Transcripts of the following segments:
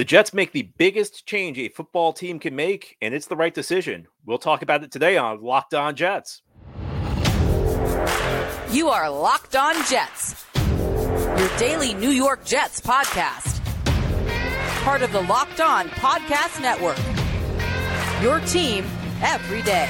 The Jets make the biggest change a football team can make, and it's the right decision. We'll talk about it today on Locked On Jets. You are Locked On Jets, your daily New York Jets podcast. Part of the Locked On Podcast Network. Your team every day.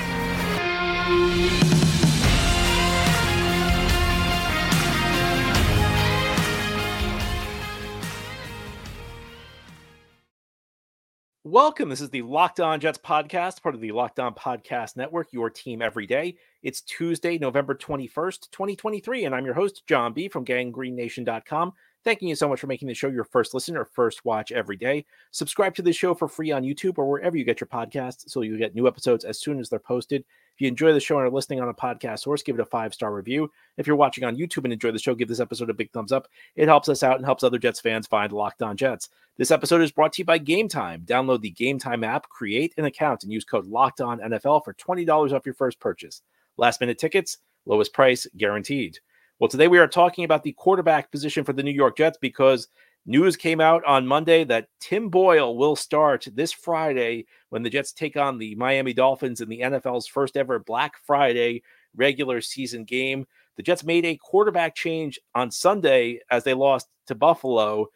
Welcome. This is the Locked On Jets podcast, part of the Locked On Podcast Network, your team every day. It's Tuesday, November 21st, 2023, and I'm your host, John B. from gangreennation.com. Thanking you so much for making the show your first listen or first watch every day. Subscribe to the show for free on YouTube or wherever you get your podcasts so you get new episodes as soon as they're posted. If you enjoy the show and are listening on a podcast source, give it a five star review. If you're watching on YouTube and enjoy the show, give this episode a big thumbs up. It helps us out and helps other Jets fans find Locked On Jets. This episode is brought to you by Gametime. Download the Gametime app, create an account, and use code Locked On NFL for $20 off your first purchase. Last minute tickets, lowest price guaranteed. Well, today we are talking about the quarterback position for the New York Jets because news came out on Monday that Tim Boyle will start this Friday when the Jets take on the Miami Dolphins in the NFL's first ever Black Friday regular season game. The Jets made a quarterback change on Sunday as they lost to Buffalo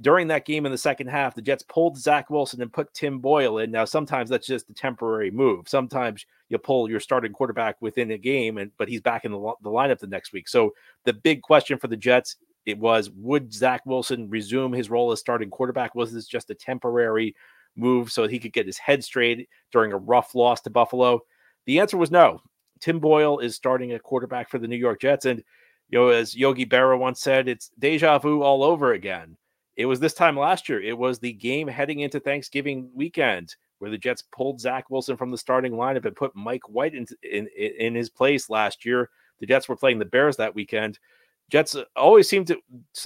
during that game in the second half, the Jets pulled Zach Wilson and put Tim Boyle in. Now, sometimes that's just a temporary move. Sometimes you pull your starting quarterback within a game, and but he's back in the, the lineup the next week. So the big question for the Jets it was: Would Zach Wilson resume his role as starting quarterback? Was this just a temporary move so he could get his head straight during a rough loss to Buffalo? The answer was no. Tim Boyle is starting a quarterback for the New York Jets, and you know, as Yogi Berra once said, it's deja vu all over again. It was this time last year. It was the game heading into Thanksgiving weekend where the Jets pulled Zach Wilson from the starting lineup and put Mike White in, in, in his place last year. The Jets were playing the Bears that weekend. Jets always seem to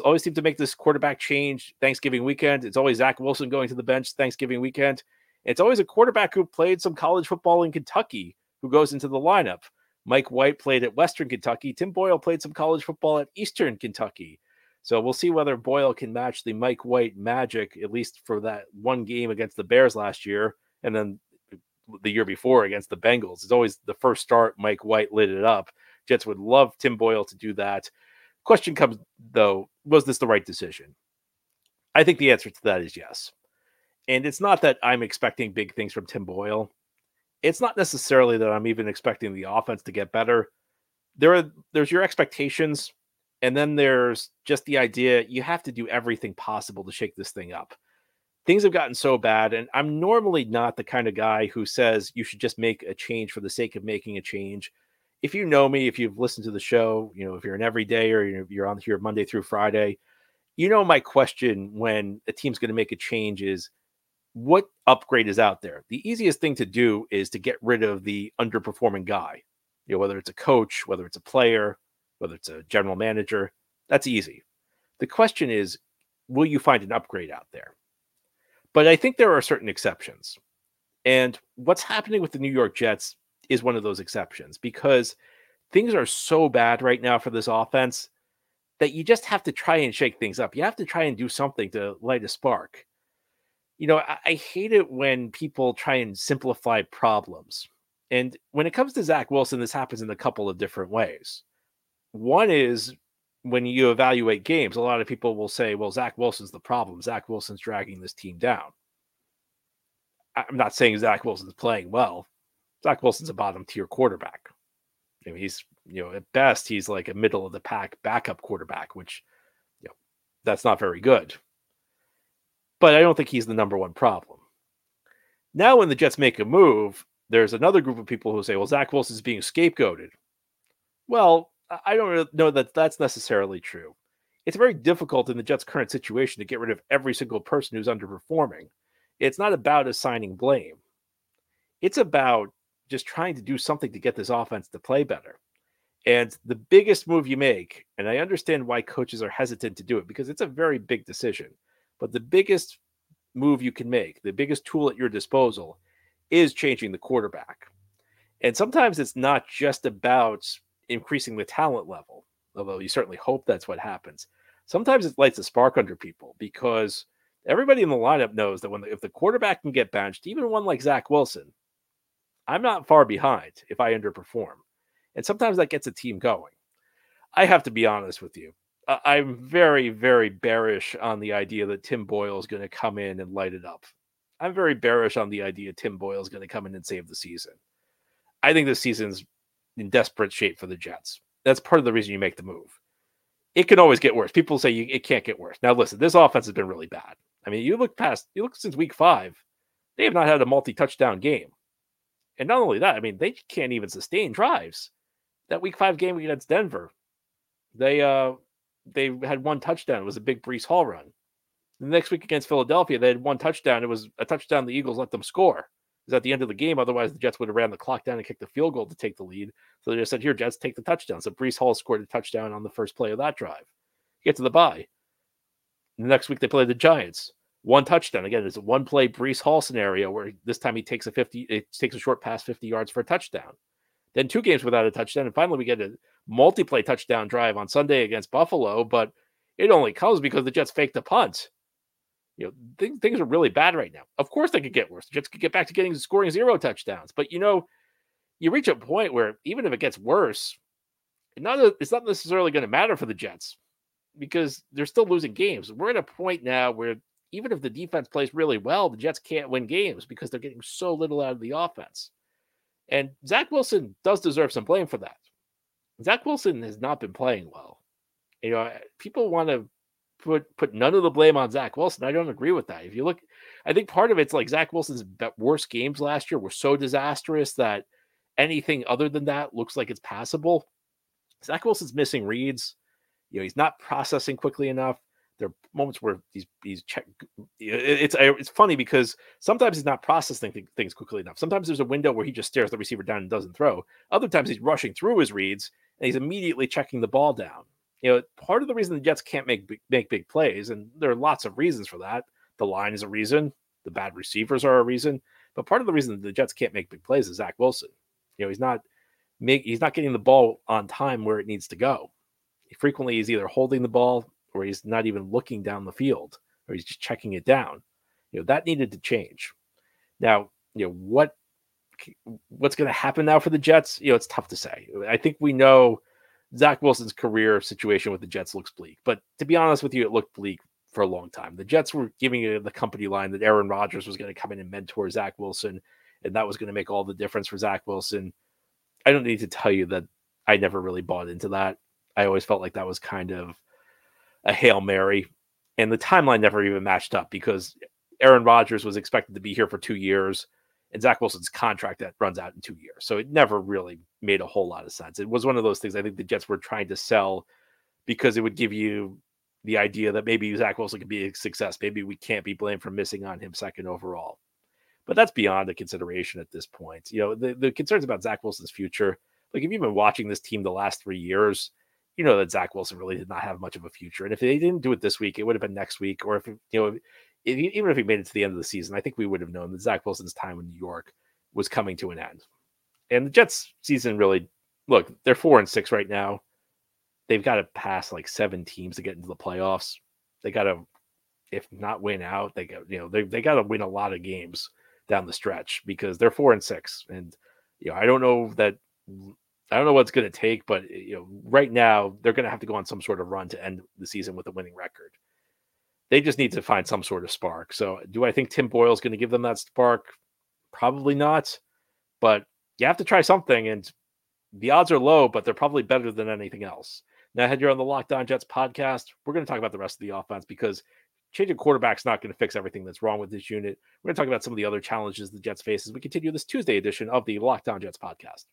always seem to make this quarterback change Thanksgiving weekend. It's always Zach Wilson going to the bench Thanksgiving weekend. It's always a quarterback who played some college football in Kentucky who goes into the lineup. Mike White played at Western Kentucky. Tim Boyle played some college football at Eastern Kentucky. So we'll see whether Boyle can match the Mike White magic, at least for that one game against the Bears last year, and then the year before against the Bengals. It's always the first start, Mike White lit it up. Jets would love Tim Boyle to do that. Question comes, though, was this the right decision? I think the answer to that is yes. And it's not that I'm expecting big things from Tim Boyle. It's not necessarily that I'm even expecting the offense to get better. There are there's your expectations and then there's just the idea you have to do everything possible to shake this thing up. Things have gotten so bad, and I'm normally not the kind of guy who says you should just make a change for the sake of making a change. If you know me, if you've listened to the show, you know, if you're an everyday or you're on here Monday through Friday, you know, my question when a team's going to make a change is what upgrade is out there? The easiest thing to do is to get rid of the underperforming guy, you know, whether it's a coach, whether it's a player, whether it's a general manager, that's easy. The question is, will you find an upgrade out there? But I think there are certain exceptions. And what's happening with the New York Jets is one of those exceptions because things are so bad right now for this offense that you just have to try and shake things up. You have to try and do something to light a spark. You know, I, I hate it when people try and simplify problems. And when it comes to Zach Wilson, this happens in a couple of different ways. One is when you evaluate games, a lot of people will say, well, Zach Wilson's the problem. Zach Wilson's dragging this team down. I'm not saying Zach Wilson's playing well. Zach Wilson's a bottom tier quarterback. I mean, he's, you know, at best, he's like a middle of the pack backup quarterback, which, you know, that's not very good. But I don't think he's the number one problem. Now, when the Jets make a move, there's another group of people who say, well, Zach Wilson's being scapegoated. Well, I don't know that that's necessarily true. It's very difficult in the Jets' current situation to get rid of every single person who's underperforming. It's not about assigning blame. It's about just trying to do something to get this offense to play better. And the biggest move you make, and I understand why coaches are hesitant to do it because it's a very big decision, but the biggest move you can make, the biggest tool at your disposal is changing the quarterback. And sometimes it's not just about increasing the talent level, although you certainly hope that's what happens. Sometimes it lights a spark under people because Everybody in the lineup knows that when the, if the quarterback can get benched, even one like Zach Wilson, I'm not far behind if I underperform. And sometimes that gets a team going. I have to be honest with you. I'm very, very bearish on the idea that Tim Boyle is going to come in and light it up. I'm very bearish on the idea Tim Boyle is going to come in and save the season. I think the season's in desperate shape for the Jets. That's part of the reason you make the move. It can always get worse. People say you, it can't get worse. Now, listen, this offense has been really bad. I mean, you look past, you look since week five, they have not had a multi touchdown game. And not only that, I mean, they can't even sustain drives. That week five game against Denver, they uh they had one touchdown. It was a big Breece Hall run. The next week against Philadelphia, they had one touchdown. It was a touchdown the Eagles let them score. Was at the end of the game. Otherwise, the Jets would have ran the clock down and kicked the field goal to take the lead. So they just said, Here, Jets, take the touchdown. So Breece Hall scored a touchdown on the first play of that drive. Get to the bye. The next week they play the Giants. One touchdown. Again, it's a one play Breece Hall scenario where this time he takes a 50, it takes a short pass 50 yards for a touchdown. Then two games without a touchdown. And finally, we get a multi-play touchdown drive on Sunday against Buffalo, but it only comes because the Jets faked a punt. You know, th- things are really bad right now. Of course, they could get worse. The Jets could get back to getting scoring zero touchdowns, but you know, you reach a point where even if it gets worse, not it's not necessarily going to matter for the Jets because they're still losing games. We're at a point now where even if the defense plays really well, the Jets can't win games because they're getting so little out of the offense. And Zach Wilson does deserve some blame for that. Zach Wilson has not been playing well. You know, people want to put put none of the blame on Zach Wilson. I don't agree with that. If you look, I think part of it's like Zach Wilson's worst games last year were so disastrous that anything other than that looks like it's passable. Zach Wilson's missing reads. You know, he's not processing quickly enough. There are moments where he's he's check. It's it's funny because sometimes he's not processing things quickly enough. Sometimes there's a window where he just stares the receiver down and doesn't throw. Other times he's rushing through his reads and he's immediately checking the ball down. You know, part of the reason the Jets can't make make big plays, and there are lots of reasons for that. The line is a reason. The bad receivers are a reason. But part of the reason the Jets can't make big plays is Zach Wilson. You know, he's not make he's not getting the ball on time where it needs to go. He Frequently, he's either holding the ball or he's not even looking down the field, or he's just checking it down. You know, that needed to change. Now, you know what what's going to happen now for the Jets? You know, it's tough to say. I think we know Zach Wilson's career situation with the Jets looks bleak, but to be honest with you, it looked bleak for a long time. The Jets were giving the company line that Aaron Rodgers was going to come in and mentor Zach Wilson, and that was going to make all the difference for Zach Wilson. I don't need to tell you that I never really bought into that. I always felt like that was kind of a hail mary, and the timeline never even matched up because Aaron Rodgers was expected to be here for two years and Zach Wilson's contract that runs out in two years. So it never really made a whole lot of sense. It was one of those things I think the Jets were trying to sell because it would give you the idea that maybe Zach Wilson could be a success. Maybe we can't be blamed for missing on him second overall. But that's beyond a consideration at this point. You know, the, the concerns about Zach Wilson's future, like if you've been watching this team the last three years, you know that Zach Wilson really did not have much of a future. And if they didn't do it this week, it would have been next week. Or if you know, if, even if he made it to the end of the season, I think we would have known that Zach Wilson's time in New York was coming to an end. And the Jets season really look, they're four and six right now. They've got to pass like seven teams to get into the playoffs. They got to, if not win out, they got, you know, they, they got to win a lot of games down the stretch because they're four and six. And, you know, I don't know that, I don't know what's going to take, but, you know, right now they're going to have to go on some sort of run to end the season with a winning record. They just need to find some sort of spark. So, do I think Tim Boyle is going to give them that spark? Probably not. But you have to try something, and the odds are low, but they're probably better than anything else. Now, ahead, you're on the Locked On Jets podcast. We're going to talk about the rest of the offense because changing quarterback's not going to fix everything that's wrong with this unit. We're going to talk about some of the other challenges the Jets face as we continue this Tuesday edition of the Locked On Jets podcast.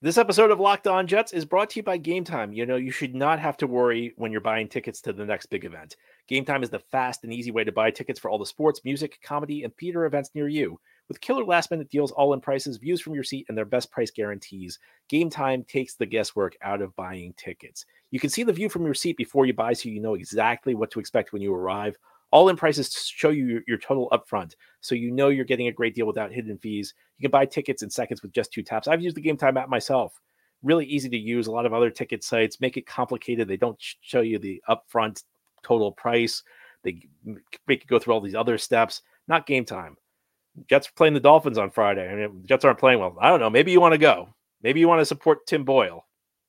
This episode of Locked On Jets is brought to you by Gametime. You know, you should not have to worry when you're buying tickets to the next big event. Gametime is the fast and easy way to buy tickets for all the sports, music, comedy, and theater events near you. With killer last minute deals, all in prices, views from your seat, and their best price guarantees, Gametime takes the guesswork out of buying tickets. You can see the view from your seat before you buy so you know exactly what to expect when you arrive. All in prices show you your, total upfront, so you know you're getting a great deal without hidden fees. You can buy tickets in seconds with just two taps. I've used the Gametime app myself. Really easy to use. A lot of other ticket sites make it complicated. They don't show you the upfront total price. They make you go through all these other steps. Not Gametime. Jets playing the Dolphins on Friday. I mean, Jets aren't playing well. I don't know. Maybe you want to go. Maybe you want to support Tim Boyle.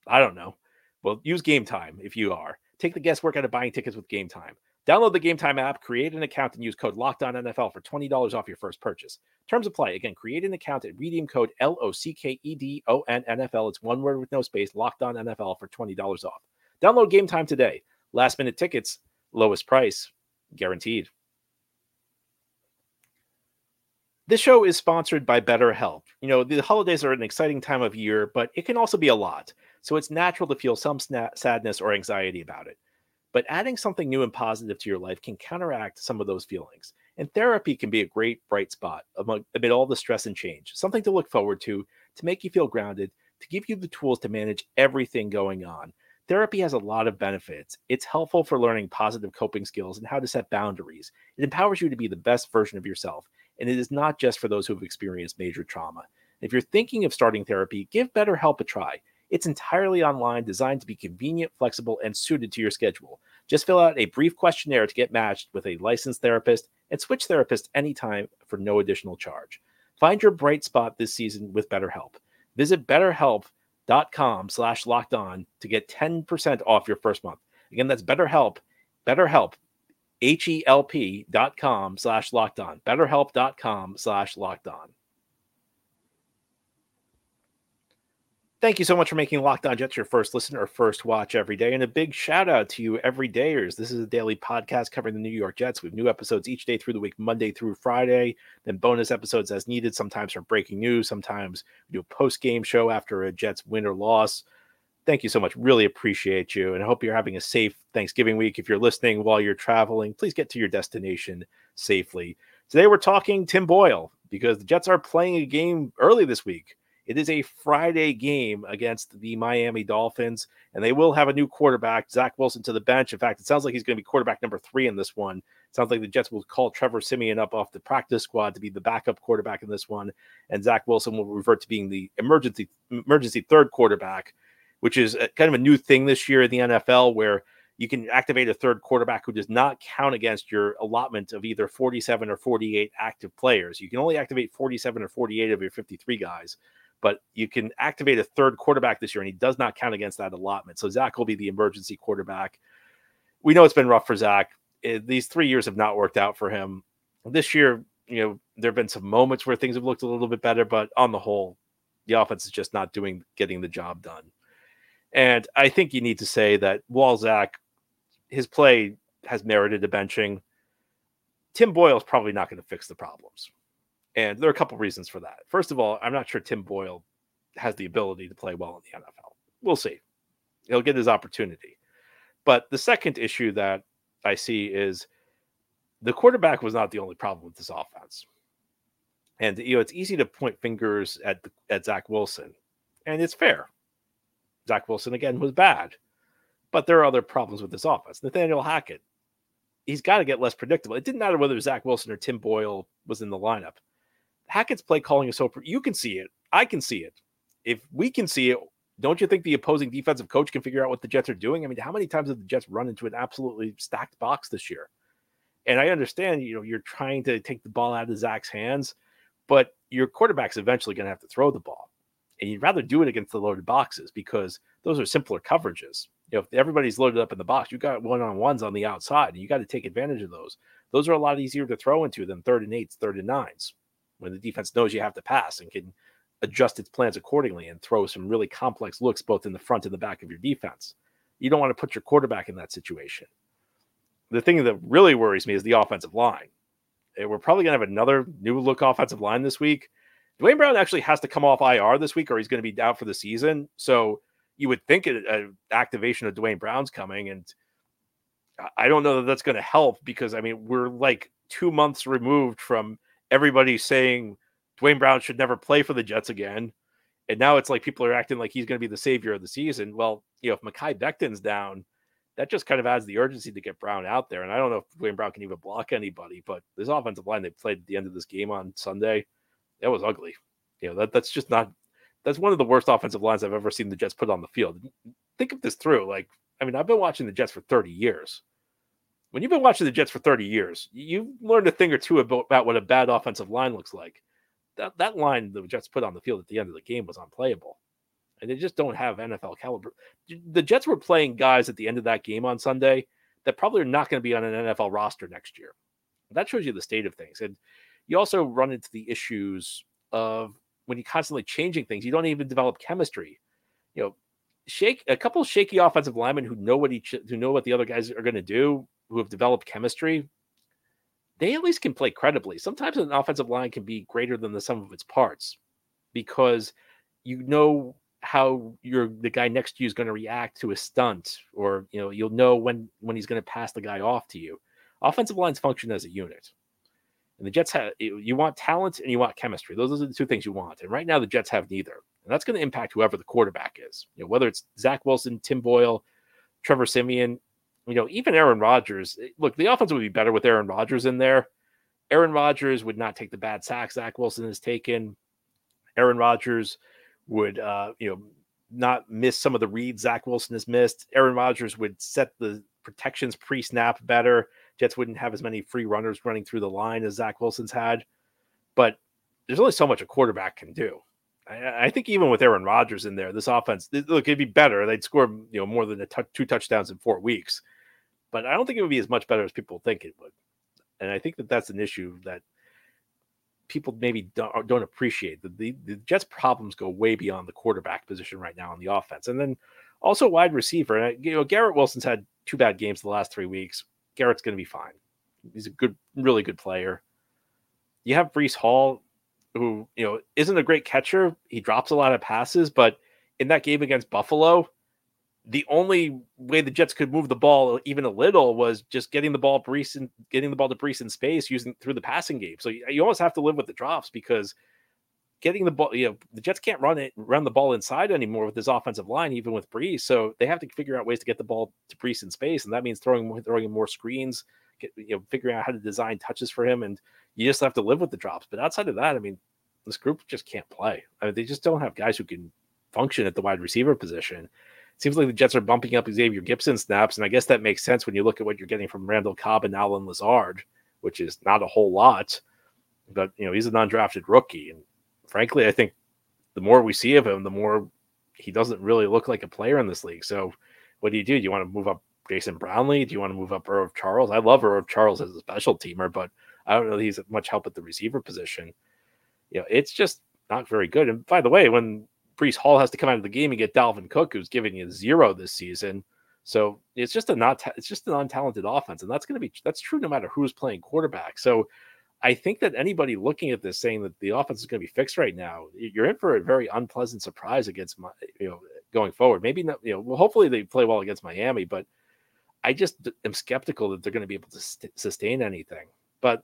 I don't know. Well, use Gametime if you are. Take the guesswork out of buying tickets with Gametime. Download the Gametime app, create an account, and use code LOCKEDONNFL for $20 off your first purchase. Terms apply. Again, create an account and redeem code L O C K E D O N NFL. It's one word with no space, Locked On NFL for $20 off. Download Gametime today. Last minute tickets, lowest price, guaranteed. This show is sponsored by BetterHelp. You know, the holidays are an exciting time of year, but it can also be a lot. So it's natural to feel some sna- sadness or anxiety about it. But adding something new and positive to your life can counteract some of those feelings. And therapy can be a great bright spot among, amid all the stress and change, something to look forward to, to make you feel grounded, to give you the tools to manage everything going on. Therapy has a lot of benefits. It's helpful for learning positive coping skills and how to set boundaries. It empowers you to be the best version of yourself and it is not just for those who have experienced major trauma. If you're thinking of starting therapy, give BetterHelp a try. It's entirely online, designed to be convenient, flexible, and suited to your schedule. Just fill out a brief questionnaire to get matched with a licensed therapist and switch therapists anytime for no additional charge. Find your bright spot this season with BetterHelp. Visit betterhelp.com slash locked on to get 10% off your first month. Again, that's BetterHelp, BetterHelp, H-E-L-P dot com slash locked on. BetterHelp.com slash locked on. Thank you so much for making Locked On Jets your first listen or first watch every day. And a big shout out to you, everydayers. This is a daily podcast covering the New York Jets. We have new episodes each day through the week, Monday through Friday, then bonus episodes as needed, sometimes for breaking news. Sometimes we do a post game show after a Jets win or loss thank you so much. Really appreciate you. And I hope you're having a safe Thanksgiving week. If you're listening while you're traveling, please get to your destination safely. Today, we're talking Tim Boyle because the Jets are playing a game early this week. It is a Friday game against the Miami Dolphins, and they will have a new quarterback, Zach Wilson, to the bench. In fact, it sounds like he's going to be quarterback number three in this one. It sounds like the Jets will call Trevor Siemian up off the practice squad to be the backup quarterback in this one, and Zach Wilson will revert to being the emergency emergency third quarterback which is a, kind of a new thing this year in the NFL where you can activate a third quarterback who does not count against your allotment of either 47 or 48 active players. You can only activate 47 or 48 of your 53 guys, but you can activate a third quarterback this year, and he does not count against that allotment. So Zach will be the emergency quarterback. We know it's been rough for Zach. It, eh, these three years have not worked out for him. This year, you know, there have been some moments where things have looked a little bit better, but on the whole, the offense is just not doing getting the job done. And I think you need to say that while Zach, his play has merited a benching. Tim Boyle is probably not going to fix the problems. And there are a couple reasons for that. First of all, I'm not sure Tim Boyle has the ability to play well in the NFL. We'll see. He'll get his opportunity. But the second issue that I see is the quarterback was not the only problem with this offense. And you know, it's easy to point fingers at the, at Zach Wilson, and it's fair. Zach Wilson again was bad. But there are other problems with this offense. Nathaniel Hackett, he's got to get less predictable. It didn't matter whether Zach Wilson or Tim Boyle was in the lineup. Hackett's play calling is so you can see it. I can see it. If we can see it, don't you think the opposing defensive coach can figure out what the Jets are doing? I mean, how many times have the Jets run into an absolutely stacked box this year? And I understand, you know, you're trying to take the ball out of Zach's hands, but your quarterback's eventually going to have to throw the ball and you'd rather do it against the loaded boxes because those are simpler coverages. You know, if everybody's loaded up in the box, you got one on ones on the outside, and you got to take advantage of those. Those are a lot easier to throw into than third and eights, third and nines, when the defense knows you have to pass and can adjust its plans accordingly and throw some really complex looks both in the front and the back of your defense. You don't want to put your quarterback in that situation. The thing that really worries me is the offensive line. We're probably going to have another new look offensive line this week Duane Brown actually has to come off IR this week, or he's going to be out for the season. So you would think an activation of Duane Brown's coming, and I don't know that that's going to help because I mean we're like two months removed from everybody saying Duane Brown should never play for the Jets again, and now it's like people are acting like he's going to be the savior of the season. Well, you know, if Mekhi Becton's down, that just kind of adds the urgency to get Brown out there. And I don't know if Duane Brown can even block anybody, but this offensive line they played at the end of this game on Sunday that was ugly. You know, that that's just not that's one of the worst offensive lines I've ever seen the Jets put on the field. Think of this through. Like, I mean, I've been watching the Jets for 30 years. When you've been watching the Jets for 30 years, you've learned a thing or two about, about what a bad offensive line looks like. That, that line the Jets put on the field at the end of the game was unplayable. And they just don't have NFL caliber. The Jets were playing guys at the end of that game on Sunday that probably are not going to be on an NFL roster next year. That shows you the state of things. And you also run into the issues of when you're constantly changing things, you don't even develop chemistry. You know, shake a couple shaky offensive linemen who know what each who know what the other guys are going to do, who have developed chemistry. They at least can play credibly. Sometimes an offensive line can be greater than the sum of its parts because you know how your the guy next to you is going to react to a stunt, or you know you'll know when when he's going to pass the guy off to you. Offensive lines function as a unit. And the Jets have you want talent and you want chemistry. Those are the two things you want. And right now the Jets have neither. And that's going to impact whoever the quarterback is. You know, whether it's Zach Wilson, Tim Boyle, Trevor Siemian, you know, even Aaron Rodgers. Eh, look, the offense would be better with Aaron Rodgers in there. Aaron Rodgers would not take the bad sacks Zach Wilson has taken. Aaron Rodgers would uh, you know, not miss some of the reads Zach Wilson has missed. Aaron Rodgers would set the protections pre-snap better. Jets wouldn't have as many free runners running through the line as Zach Wilson's had. But there's only so much a quarterback can do. I, think even with Aaron Rodgers in there, this offense look it'd be better. They'd score you know more than two touchdowns in four weeks, but I don't think it would be as much better as people think it would. And I think that that's an issue that people maybe don't, uh, don't appreciate. The, the, the Jets' problems go way beyond the quarterback position right now on the offense, and then also wide receiver. And You know, Garrett Wilson's had two bad games the last three weeks. Garrett's going to be fine. He's a good, really good player. You have Breece Hall, who you know isn't a great catcher. He drops a lot of passes, but in that game against Buffalo, the only way the Jets could move the ball even a little was just getting the ball Breece and getting the ball to Breece in space using through the passing game. So you, you almost have to live with the drops because getting the ball, you know, the Jets can't run it, run the ball inside anymore with this offensive line, even with Breece. So they have to figure out ways to get the ball to Breece in space, and that means throwing throwing more screens, get, you know, figuring out how to design touches for him, and you just have to live with the drops. But outside of that, I mean, this group just can't play. I mean, they just don't have guys who can function at the wide receiver position. It seems like the Jets are bumping up Xavier Gibson snaps, and I guess that makes sense when you look at what you're getting from Randall Cobb and Allen Lazard, which is not a whole lot. But you know, he's a non-drafted rookie, and frankly, I think the more we see of him, the more he doesn't really look like a player in this league. So, what do you do? Do you want to move up Jason Brownlee? Do you want to move up Irv Charles? I love Irv Charles as a special teamer, but I don't know he's much help at the receiver position. You know, it's just not very good. And by the way, when Breece Hall has to come out of the game and get Dalvin Cook, who's giving you zero this season, so it's just a not it's just an untalented offense, and that's going to be that's true no matter who's playing quarterback. So I think that anybody looking at this saying that the offense is going to be fixed right now, you're in for a very unpleasant surprise against my, you know, going forward. Maybe not, you know, well, hopefully they play well against Miami, but I just am skeptical that they're going to be able to st- sustain anything. But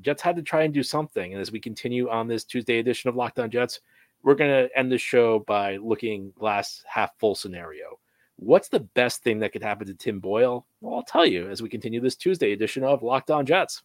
Jets had to try and do something. And as we continue on this Tuesday edition of Locked On Jets, we're going to end the show by looking glass half full scenario. What's the best thing that could happen to Tim Boyle? Well, I'll tell you as we continue this Tuesday edition of Locked On Jets.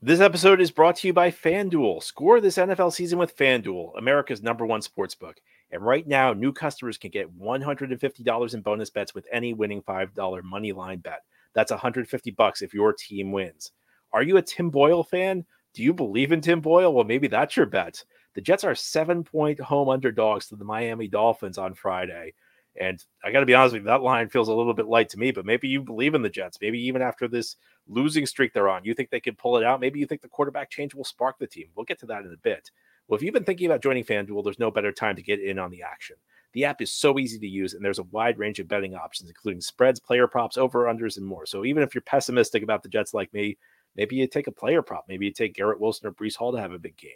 This episode is brought to you by FanDuel. Score this NFL season with FanDuel, America's number one sports book. And right now, new customers can get $150 in bonus bets with any winning $5 money line bet. That's 150 bucks if your team wins. Are you a Tim Boyle fan? Do you believe in Tim Boyle? Well, maybe that's your bet. The Jets are seven point home underdogs to the Miami Dolphins on Friday. And I got to be honest with you, that line feels a little bit light to me, but maybe you believe in the Jets. Maybe even after this losing streak they're on, you think they can pull it out. Maybe you think the quarterback change will spark the team. We'll get to that in a bit. Well, if you've been thinking about joining FanDuel, there's no better time to get in on the action. The app is so easy to use, and there's a wide range of betting options, including spreads, player props, over unders, and more. So even if you're pessimistic about the Jets like me, maybe you take a player prop. Maybe you take Garrett Wilson or Breece Hall to have a big game.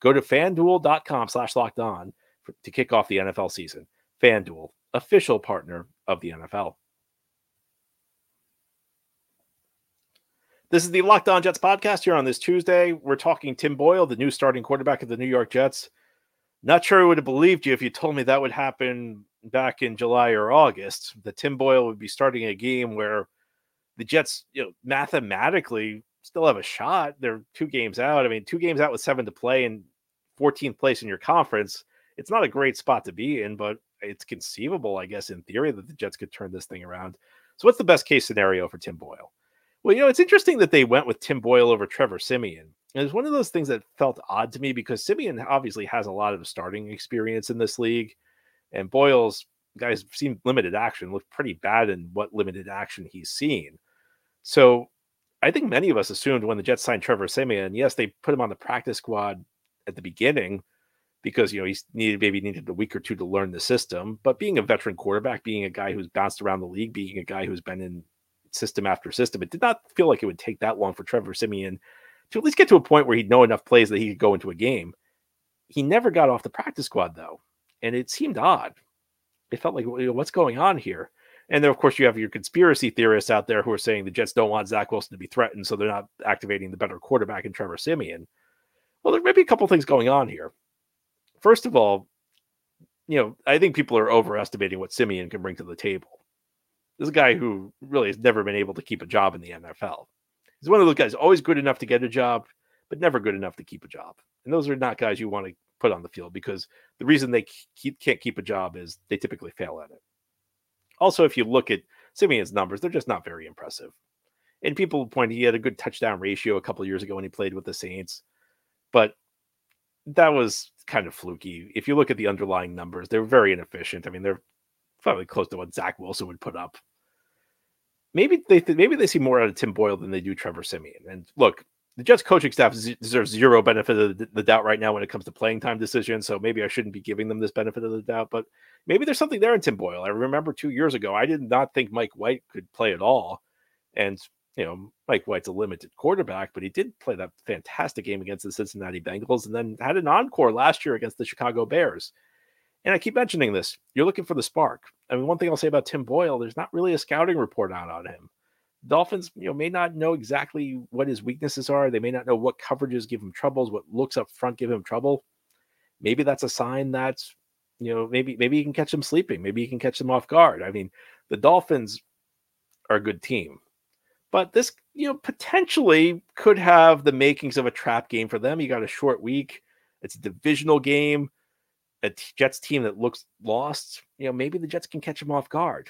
Go to fanduel.com slash locked on to kick off the NFL season. FanDuel, official partner of the NFL. This is the Locked On Jets podcast here on this Tuesday. We're talking Tim Boyle, the new starting quarterback of the New York Jets. Not sure I would have believed you if you told me that would happen back in July or August. That Tim Boyle would be starting a game where the Jets, you know, mathematically still have a shot. They're two games out. I mean, two games out with seven to play and 14th place in your conference It's not a great spot to be in, but it's conceivable, I guess, in theory, that the Jets could turn this thing around. So, what's the best case scenario for Tim Boyle? Well, you know, it's interesting that they went with Tim Boyle over Trevor Siemian. And it's one of those things that felt odd to me because Siemian obviously has a lot of starting experience in this league, and Boyle's guys seen limited action, looked pretty bad in what limited action he's seen. So I think many of us assumed when the Jets signed Trevor Siemian, yes, they put him on the practice squad at the beginning because you know he's needed maybe needed a week or two to learn the system. But being a veteran quarterback, being a guy who's bounced around the league, being a guy who's been in system after system, it did not feel like it would take that long for Trevor Siemian to at least get to a point where he'd know enough plays that he could go into a game. He never got off the practice squad though, and it seemed odd. It felt like what's going on here. And then, of course, you have your conspiracy theorists out there who are saying the Jets don't want Zach Wilson to be threatened, so they're not activating the better quarterback in Trevor Siemian. Well, there may be a couple things going on here. First of all, you know, I think people are overestimating what Siemian can bring to the table. This is a guy who really has never been able to keep a job in the NFL. He's one of those guys, always good enough to get a job, but never good enough to keep a job. And those are not guys you want to put on the field because the reason they keep, can't keep a job is they typically fail at it. Also, if you look at Siemian's numbers, they're just not very impressive. And people point he had a good touchdown ratio a couple years ago when he played with the Saints, but that was kind of fluky. If you look at the underlying numbers, they're very inefficient. I mean, they're probably close to what Zach Wilson would put up. Maybe they th- maybe they see more out of Tim Boyle than they do Trevor Siemian. And look, the Jets coaching staff deserves zero benefit of the doubt right now when it comes to playing time decisions. So maybe I shouldn't be giving them this benefit of the doubt, but maybe there's something there in Tim Boyle. I remember two years ago, I did not think Mike White could play at all. And, you know, Mike White's a limited quarterback, but he did play that fantastic game against the Cincinnati Bengals and then had an encore last year against the Chicago Bears. And I keep mentioning this. You're looking for the spark. I mean, one thing I'll say about Tim Boyle, there's not really a scouting report out on him. Dolphins, you know, may not know exactly what his weaknesses are. They may not know what coverages give him troubles, what looks up front give him trouble. Maybe that's a sign that, you know, maybe maybe you can catch them sleeping. Maybe you can catch them off guard. I mean, the Dolphins are a good team, but this, you know, potentially could have the makings of a trap game for them. You got a short week. It's a divisional game. A Jets team that looks lost. You know, maybe the Jets can catch them off guard,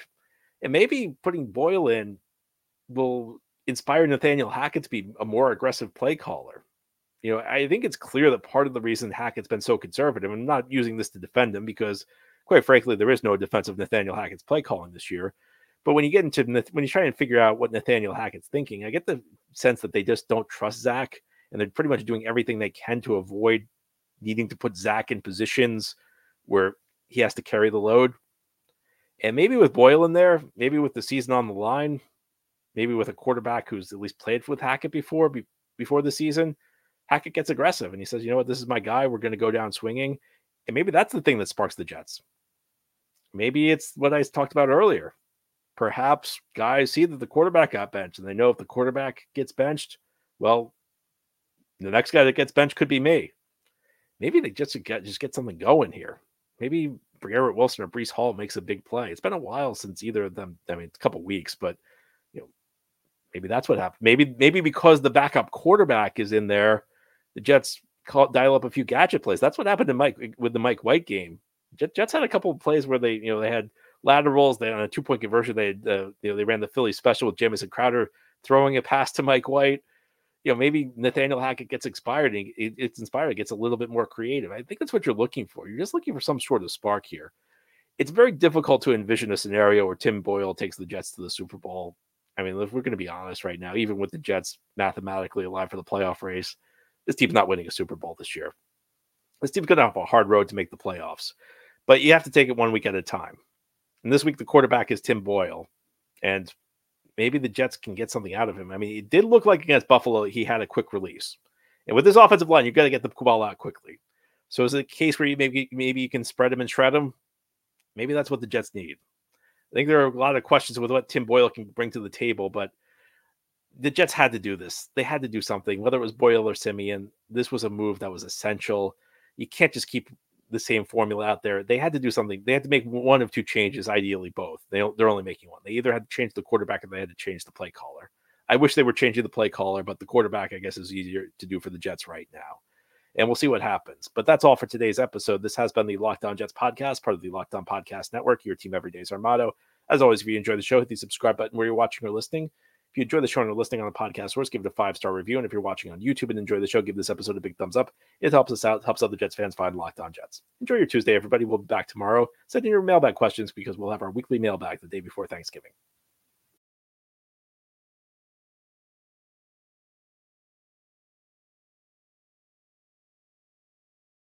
and maybe putting Boyle in will inspire Nathaniel Hackett to be a more aggressive play caller. You know, I think it's clear that part of the reason Hackett's been so conservative, I'm not using this to defend him because, quite frankly, there is no defense of Nathaniel Hackett's play calling this year. But when you get into when you try and figure out what Nathaniel Hackett's thinking, I get the sense that they just don't trust Zach and they're pretty much doing everything they can to avoid needing to put Zach in positions where he has to carry the load. And maybe with Boyle in there, maybe with the season on the line, maybe with a quarterback who's at least played with Hackett before be, before the season, Hackett gets aggressive and he says, "You know what? This is my guy. We're going to go down swinging." And maybe that's the thing that sparks the Jets. Maybe it's what I talked about earlier. Perhaps guys see that the quarterback got benched and they know if the quarterback gets benched, well, the next guy that gets benched could be me. Maybe they just get just get something going here. Maybe Garrett Wilson or Breece Hall makes a big play. It's been a while since either of them. I mean, a couple weeks, but you know, maybe that's what happened. Maybe maybe because the backup quarterback is in there, the Jets call, dial up a few gadget plays. That's what happened to Mike with the Mike White game. Jets had a couple of plays where they you know they had laterals. They on a two point conversion. They had, uh, you know they ran the Philly special with Jamison Crowder throwing a pass to Mike White. You know maybe Nathaniel Hackett gets inspired. And it, it's inspired. It gets a little bit more creative. I think that's what you're looking for. You're just looking for some sort of spark here. It's very difficult to envision a scenario where Tim Boyle takes the Jets to the Super Bowl I mean, if we're going to be honest right now, even with the Jets mathematically alive for the playoff race, this team's not winning a Super Bowl this year. This team's going to have a hard road to make the playoffs, but you have to take it one week at a time. And this week, the quarterback is Tim Boyle, and maybe the Jets can get something out of him. I mean, it did look like against Buffalo, he had a quick release. And with this offensive line, you've got to get the ball out quickly. So is it a case where you maybe maybe you can spread him and shred him? Maybe that's what the Jets need. I think there are a lot of questions with what Tim Boyle can bring to the table, but the Jets had to do this. They had to do something, whether it was Boyle or Siemian. This was a move that was essential. You can't just keep the same formula out there. They had to do something. They had to make one of two changes, ideally both. They they're only making one. They either had to change the quarterback or they had to change the play caller. I wish they were changing the play caller, but the quarterback, I guess, is easier to do for the Jets right now. and we'll see what happens. But that's all for today's episode. This has been the Locked On Jets podcast, part of the Locked On Podcast Network. Your team every day is our motto. As always, if you enjoy the show, hit the subscribe button where you're watching or listening. If you enjoy the show and are listening on the podcast source, give it a five star review. And if you're watching on YouTube and enjoy the show, give this episode a big thumbs up. It helps us out, helps other Jets fans find Locked On Jets. Enjoy your Tuesday, everybody. We'll be back tomorrow. Send in your mailbag questions because we'll have our weekly mailbag the day before Thanksgiving.